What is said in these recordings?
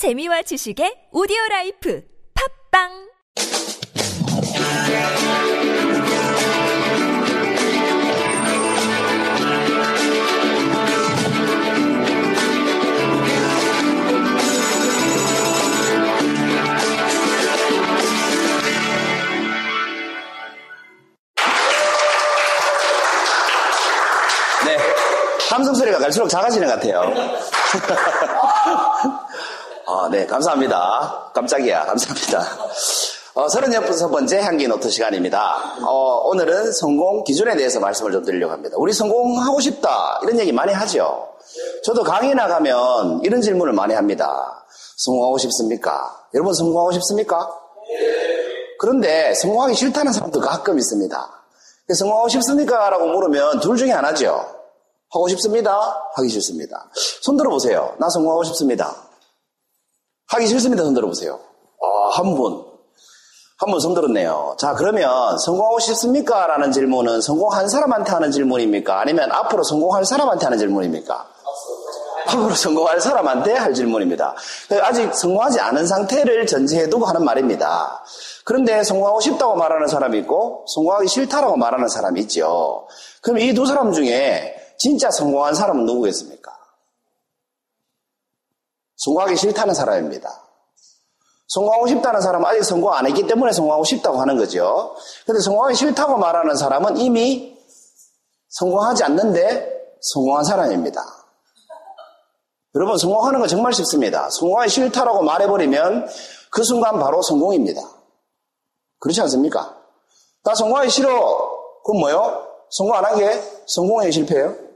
재미와 지식의 오디오 라이프 팝빵 네. 함성 소리가 갈수록 작아지는 것 같아요. 아, 네. 감사합니다. 깜짝이야. 감사합니다. 어, 36번째 향기 노트 시간입니다. 어, 오늘은 성공 기준에 대해서 말씀을 좀 드리려고 합니다. 우리 성공하고 싶다. 이런 얘기 많이 하죠. 저도 강의 나 가면 이런 질문을 많이 합니다. 성공하고 싶습니까? 여러분 성공하고 싶습니까? 그런데 성공하기 싫다는 사람도 가끔 있습니다. 성공하고 싶습니까? 라고 물으면 둘 중에 하나죠. 하고 싶습니다. 하기 싫습니다. 손 들어보세요. 나 성공하고 싶습니다. 하기 싫습니다. 손 들어보세요. 아, 한 분. 한 분 손 들었네요. 자, 그러면 성공하고 싶습니까? 라는 질문은 성공한 사람한테 하는 질문입니까? 아니면 앞으로 성공할 사람한테 하는 질문입니까? 앞으로 성공할 사람한테 할 질문입니다. 아직 성공하지 않은 상태를 전제해두고 하는 말입니다. 그런데 성공하고 싶다고 말하는 사람이 있고 성공하기 싫다라고 말하는 사람이 있죠. 그럼 이 두 사람 중에 진짜 성공한 사람은 누구겠습니까? 성공하기 싫다는 사람입니다. 성공하고 싶다는 사람은 아직 성공 안 했기 때문에 성공하고 싶다고 하는 거죠. 근데 성공하기 싫다고 말하는 사람은 이미 성공하지 않는데 성공한 사람입니다. 여러분, 성공하는 건 정말 쉽습니다. 성공하기 싫다라고 말해버리면 그 순간 바로 성공입니다. 그렇지 않습니까? 나 성공하기 싫어. 그럼 뭐요? 성공 안한게 성공의 실패예요?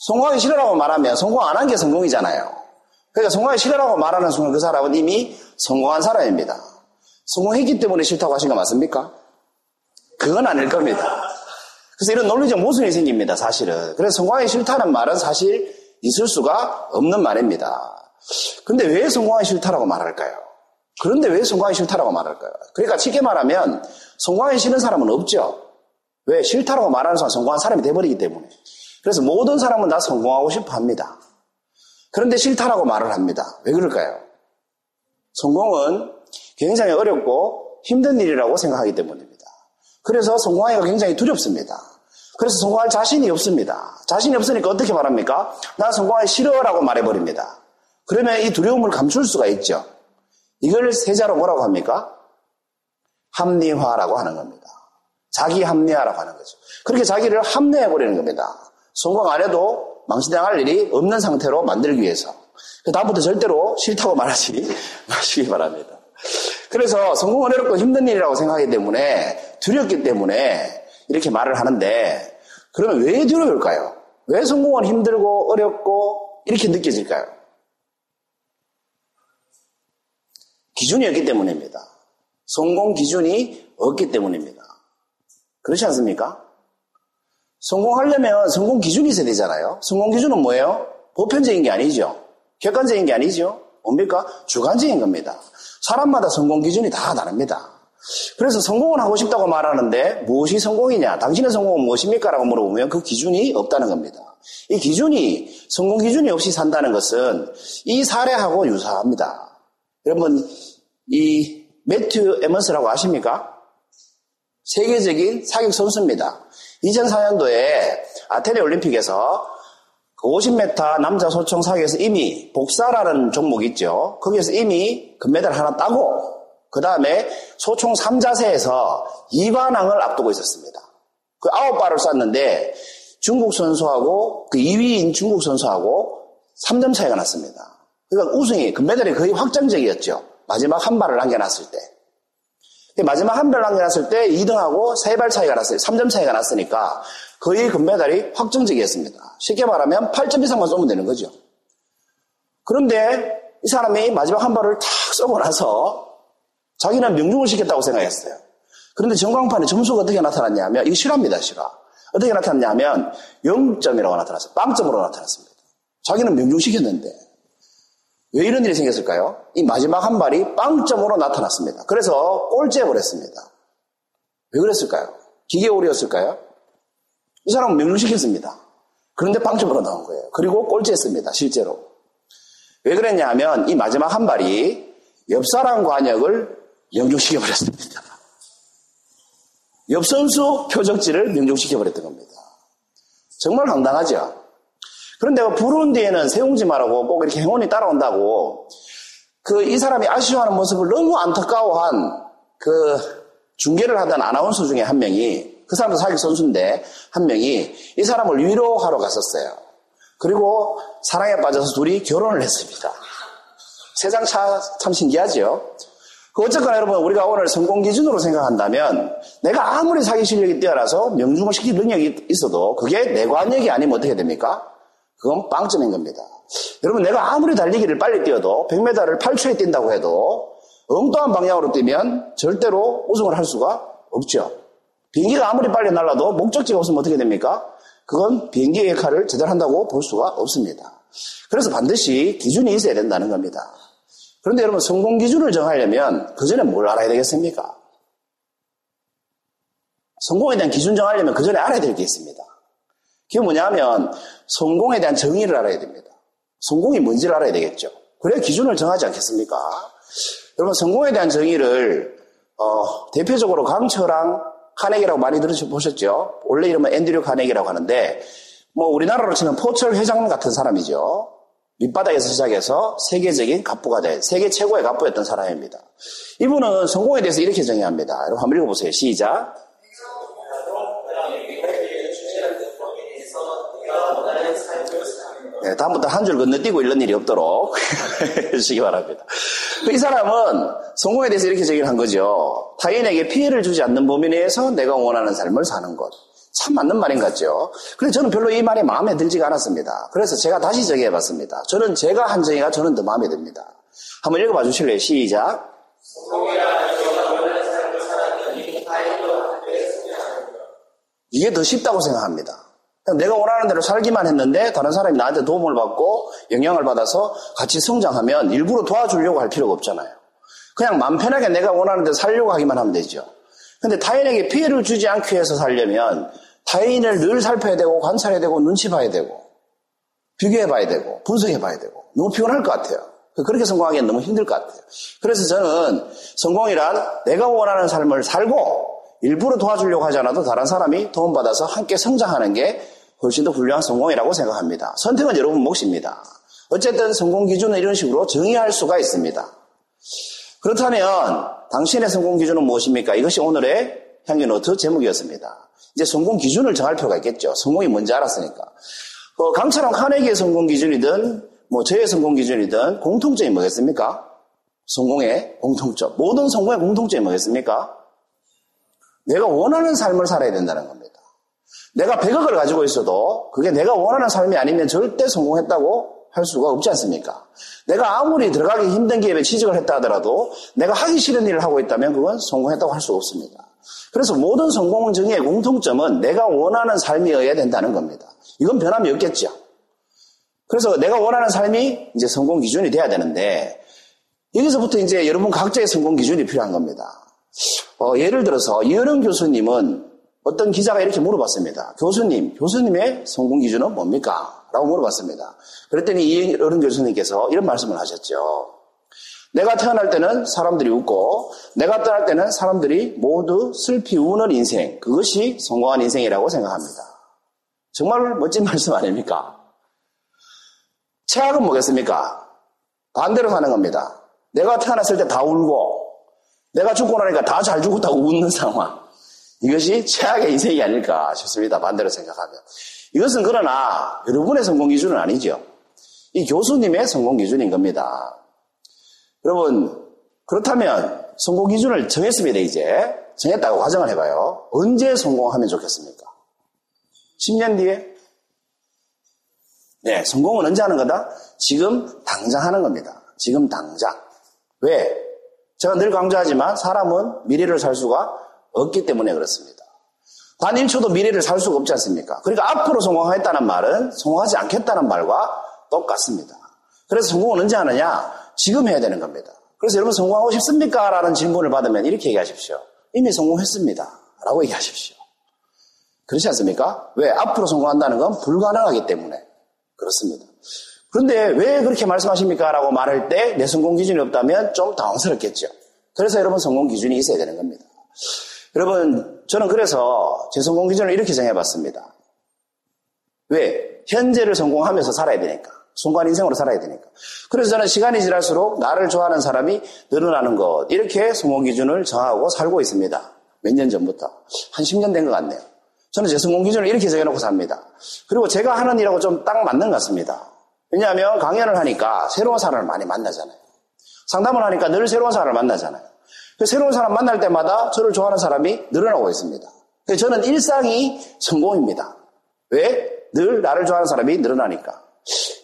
성공하기 싫어라고 말하면 성공 안 한 게 성공이잖아요. 그러니까 성공하기 싫어라고 말하는 순간 그 사람은 이미 성공한 사람입니다. 성공했기 때문에 싫다고 하신 거 맞습니까? 그건 아닐 겁니다. 그래서 이런 논리적 모순이 생깁니다, 사실은. 그래서 성공하기 싫다는 말은 사실 있을 수가 없는 말입니다. 근데 왜 성공하기 싫다라고 말할까요? 그런데 왜 성공하기 싫다라고 말할까요? 그러니까 쉽게 말하면 성공하기 싫은 사람은 없죠. 왜? 싫다라고 말하는 사람은 성공한 사람이 돼버리기 때문에. 그래서 모든 사람은 다 성공하고 싶어 합니다. 그런데 싫다라고 말을 합니다. 왜 그럴까요? 성공은 굉장히 어렵고 힘든 일이라고 생각하기 때문입니다. 그래서 성공하기가 굉장히 두렵습니다. 그래서 성공할 자신이 없습니다. 자신이 없으니까 어떻게 말합니까? 나 성공하기 싫어라고 말해버립니다. 그러면 이 두려움을 감출 수가 있죠. 이걸 세자로 뭐라고 합니까? 합리화라고 하는 겁니다. 자기 합리화라고 하는 거죠. 그렇게 자기를 합리해버리는 겁니다. 성공 안 해도 망신당할 일이 없는 상태로 만들기 위해서. 다음부터 절대로 싫다고 말하지 마시기 바랍니다. 그래서 성공은 어렵고 힘든 일이라고 생각하기 때문에 두렵기 때문에 이렇게 말을 하는데 그러면 왜 두려울까요? 왜 성공은 힘들고 어렵고 이렇게 느껴질까요? 기준이 없기 때문입니다. 성공 기준이 없기 때문입니다. 그렇지 않습니까? 성공하려면 성공 기준이 있어야 되잖아요. 성공 기준은 뭐예요? 보편적인 게 아니죠. 객관적인 게 아니죠. 뭡니까? 주관적인 겁니다. 사람마다 성공 기준이 다 다릅니다. 그래서 성공을 하고 싶다고 말하는데 무엇이 성공이냐? 당신의 성공은 무엇입니까? 라고 물어보면 그 기준이 없다는 겁니다. 이 기준이, 성공 기준이 없이 산다는 것은 이 사례하고 유사합니다. 여러분, 이 매튜 에먼스라고 아십니까? 세계적인 사격 선수입니다. 2004년도에 아테네 올림픽에서 50m 남자 소총 사격에서 이미 복사라는 종목이 있죠. 거기에서 이미 금메달 하나 따고 그 다음에 소총 3자세에서 2관왕을 앞두고 있었습니다. 그 9발을 쐈는데 중국 선수하고 그 2위인 중국 선수하고 3점 차이가 났습니다. 그러니까 우승이 금메달이 거의 확정적이었죠. 마지막 한 발을 남겨놨을 때. 마지막 한 발을 남겨놨을 때 2등하고 3발 차이가 났어요. 3점 차이가 났으니까 거의 금메달이 확정적이었습니다. 쉽게 말하면 8점 이상만 쏘면 되는 거죠. 그런데 이 사람이 마지막 한 발을 탁 쏘고 나서 자기는 명중을 시켰다고 생각했어요. 그런데 전광판에 점수가 어떻게 나타났냐면 이거 실화입니다, 실화. 어떻게 나타났냐면 0점이라고 나타났어요. 빵점으로 나타났습니다. 자기는 명중시켰는데 왜 이런 일이 생겼을까요? 이 마지막 한 발이 빵점으로 나타났습니다. 그래서 꼴찌해 버렸습니다. 왜 그랬을까요? 기계오류였을까요? 이 사람은 명중시켰습니다. 그런데 빵점으로 나온 거예요. 그리고 꼴찌했습니다. 실제로. 왜 그랬냐 하면 이 마지막 한 발이 옆사람 관역을 영종시켜버렸습니다. 옆 선수 표적지를 명종시켜버렸던 겁니다. 정말 황당하죠? 그런데 그 부룬디에는 세웅지 말하고 꼭 이렇게 행운이 따라온다고 그 이 사람이 아쉬워하는 모습을 너무 안타까워한 그 중계를 하던 아나운서 중에 한 명이 그 사람도 사기 선수인데 한 명이 이 사람을 위로하러 갔었어요. 그리고 사랑에 빠져서 둘이 결혼을 했습니다. 세상 참 신기하죠? 그 어쨌거나 여러분 우리가 오늘 성공 기준으로 생각한다면 내가 아무리 사기 실력이 뛰어나서 명중을 시킬 능력이 있어도 그게 내 관역이 아니면 어떻게 됩니까? 그건 빵점인 겁니다. 여러분 내가 아무리 달리기를 빨리 뛰어도 100m를 8초에 뛴다고 해도 엉뚱한 방향으로 뛰면 절대로 우승을 할 수가 없죠. 비행기가 아무리 빨리 날라도 목적지가 없으면 어떻게 됩니까? 그건 비행기의 역할을 제대로 한다고 볼 수가 없습니다. 그래서 반드시 기준이 있어야 된다는 겁니다. 그런데 여러분 성공 기준을 정하려면 그 전에 뭘 알아야 되겠습니까? 성공에 대한 기준 정하려면 그 전에 알아야 될 게 있습니다. 그게 뭐냐면 성공에 대한 정의를 알아야 됩니다. 성공이 뭔지를 알아야 되겠죠. 그래야 기준을 정하지 않겠습니까? 여러분 성공에 대한 정의를 어, 대표적으로 강철랑 카네기라고 많이 들으셔보셨죠? 원래 이름은 앤드류 카네기라고 하는데 뭐 우리나라로 치면 포철 회장 같은 사람이죠. 밑바닥에서 시작해서 세계적인 갑부가 된 세계 최고의 갑부였던 사람입니다. 이분은 성공에 대해서 이렇게 정의합니다. 여러분 한번 읽어보세요. 시작. 네, 다음부터 한 줄 건너뛰고 읽는 일이 없도록 해주시기 바랍니다. 이 사람은 성공에 대해서 이렇게 정의를 한 거죠. 타인에게 피해를 주지 않는 범위 내에서 내가 원하는 삶을 사는 것. 참 맞는 말인 것 같죠. 그런데 저는 별로 이 말이 마음에 들지가 않았습니다. 그래서 제가 다시 정의해 봤습니다. 저는 제가 한 정의가 저는 더 마음에 듭니다. 한번 읽어봐 주실래요? 시작. 이게 더 쉽다고 생각합니다. 내가 원하는 대로 살기만 했는데 다른 사람이 나한테 도움을 받고 영향을 받아서 같이 성장하면 일부러 도와주려고 할 필요가 없잖아요. 그냥 마음 편하게 내가 원하는 대로 살려고 하기만 하면 되죠. 근데 타인에게 피해를 주지 않기 위해서 살려면 타인을 늘 살펴야 되고 관찰해야 되고 눈치 봐야 되고 비교해 봐야 되고 분석해 봐야 되고 너무 피곤할 것 같아요. 그렇게 성공하기엔 너무 힘들 것 같아요. 그래서 저는 성공이란 내가 원하는 삶을 살고 일부러 도와주려고 하지 않아도 다른 사람이 도움받아서 함께 성장하는 게 훨씬 더 훌륭한 성공이라고 생각합니다. 선택은 여러분 몫입니다. 어쨌든 성공 기준은 이런 식으로 정의할 수가 있습니다. 그렇다면 당신의 성공 기준은 무엇입니까? 이것이 오늘의 향기 노트 제목이었습니다. 이제 성공 기준을 정할 필요가 있겠죠. 성공이 뭔지 알았으니까. 어, 강철왕 카네기의 성공 기준이든 뭐 저의 성공 기준이든 공통점이 뭐겠습니까? 성공의 공통점. 모든 성공의 공통점이 뭐겠습니까? 내가 원하는 삶을 살아야 된다는 겁니다. 내가 100억을 가지고 있어도 그게 내가 원하는 삶이 아니면 절대 성공했다고 할 수가 없지 않습니까? 내가 아무리 들어가기 힘든 기업에 취직을 했다 하더라도 내가 하기 싫은 일을 하고 있다면 그건 성공했다고 할 수가 없습니다. 그래서 모든 성공 정의 공통점은 내가 원하는 삶이어야 된다는 겁니다. 이건 변함이 없겠죠. 그래서 내가 원하는 삶이 이제 성공 기준이 돼야 되는데 여기서부터 이제 여러분 각자의 성공 기준이 필요한 겁니다. 어, 예를 들어서 이현영 교수님은 어떤 기자가 이렇게 물어봤습니다. 교수님, 교수님의 성공 기준은 뭡니까? 라고 물어봤습니다. 그랬더니 이현영 교수님께서 이런 말씀을 하셨죠. 내가 태어날 때는 사람들이 웃고 내가 떠날 때는 사람들이 모두 슬피 우는 인생 그것이 성공한 인생이라고 생각합니다. 정말 멋진 말씀 아닙니까? 최악은 뭐겠습니까? 반대로 사는 겁니다. 내가 태어났을 때 다 울고 내가 죽고 나니까 다 잘 죽었다고 웃는 상황 이것이 최악의 인생이 아닐까 싶습니다. 반대로 생각하면 이것은 그러나 여러분의 성공 기준은 아니죠. 이 교수님의 성공 기준인 겁니다. 여러분, 그렇다면 성공 기준을 정했습니다, 이제. 정했다고 가정을 해봐요. 언제 성공하면 좋겠습니까? 10년 뒤에? 네, 성공은 언제 하는 거다? 지금 당장 하는 겁니다. 지금 당장. 왜? 제가 늘 강조하지만 사람은 미래를 살 수가 없기 때문에 그렇습니다. 단 1초도 미래를 살 수가 없지 않습니까? 그러니까 앞으로 성공하겠다는 말은 성공하지 않겠다는 말과 똑같습니다. 그래서 성공은 언제 하느냐? 지금 해야 되는 겁니다. 그래서 여러분 성공하고 싶습니까? 라는 질문을 받으면 이렇게 얘기하십시오. 이미 성공했습니다. 라고 얘기하십시오. 그렇지 않습니까? 왜? 앞으로 성공한다는 건 불가능하기 때문에 그렇습니다. 그런데 왜 그렇게 말씀하십니까? 라고 말할 때 내 성공 기준이 없다면 좀 당황스럽겠죠. 그래서 여러분 성공 기준이 있어야 되는 겁니다. 여러분, 저는 그래서 제 성공 기준을 이렇게 정해봤습니다. 왜? 현재를 성공하면서 살아야 되니까. 순간 인생으로 살아야 되니까. 그래서 저는 시간이 지날수록 나를 좋아하는 사람이 늘어나는 것. 이렇게 성공 기준을 정하고 살고 있습니다. 몇 년 전부터. 한 10년 된 것 같네요. 저는 제 성공 기준을 이렇게 정해놓고 삽니다. 그리고 제가 하는 일하고 좀 딱 맞는 것 같습니다. 왜냐하면 강연을 하니까 새로운 사람을 많이 만나잖아요. 상담을 하니까 늘 새로운 사람을 만나잖아요. 그 새로운 사람 만날 때마다 저를 좋아하는 사람이 늘어나고 있습니다. 저는 일상이 성공입니다. 왜? 늘 나를 좋아하는 사람이 늘어나니까.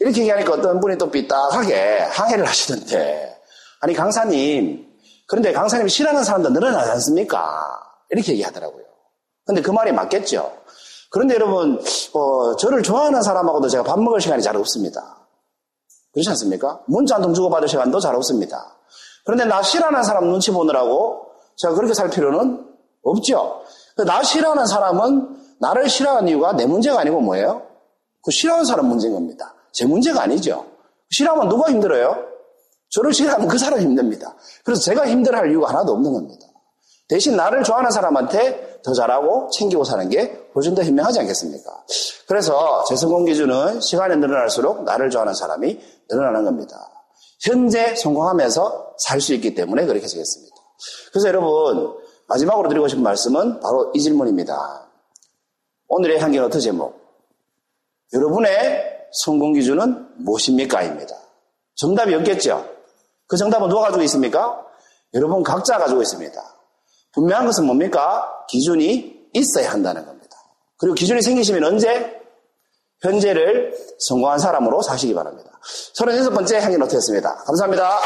이렇게 얘기하니까 어떤 분이 또 삐딱하게 항해를 하시던데, 아니, 강사님, 그런데 강사님 싫어하는 사람도 늘어나지 않습니까? 이렇게 얘기하더라고요. 근데 그 말이 맞겠죠. 그런데 여러분, 어, 저를 좋아하는 사람하고도 제가 밥 먹을 시간이 잘 없습니다. 그렇지 않습니까? 문자 한 통 주고받을 시간도 잘 없습니다. 그런데 나 싫어하는 사람 눈치 보느라고 제가 그렇게 살 필요는 없죠. 나 싫어하는 사람은 나를 싫어하는 이유가 내 문제가 아니고 뭐예요? 그 싫어하는 사람 문제인 겁니다. 제 문제가 아니죠. 싫어하면 누가 힘들어요? 저를 싫어하면 그 사람이 힘듭니다. 그래서 제가 힘들어할 이유가 하나도 없는 겁니다. 대신 나를 좋아하는 사람한테 더 잘하고 챙기고 사는 게 훨씬 더 현명하지 않겠습니까? 그래서 제 성공 기준은 시간이 늘어날수록 나를 좋아하는 사람이 늘어나는 겁니다. 현재 성공하면서 살 수 있기 때문에 그렇게 되겠습니다. 그래서 여러분 마지막으로 드리고 싶은 말씀은 바로 이 질문입니다. 오늘의 향기노트 제목 여러분의 성공 기준은 무엇입니까? 입니다. 정답이 없겠죠? 그 정답은 누가 가지고 있습니까? 여러분 각자 가지고 있습니다. 분명한 것은 뭡니까? 기준이 있어야 한다는 겁니다. 그리고 기준이 생기시면 언제? 현재를 성공한 사람으로 사시기 바랍니다. 36번째 향기 노트였습니다. 감사합니다.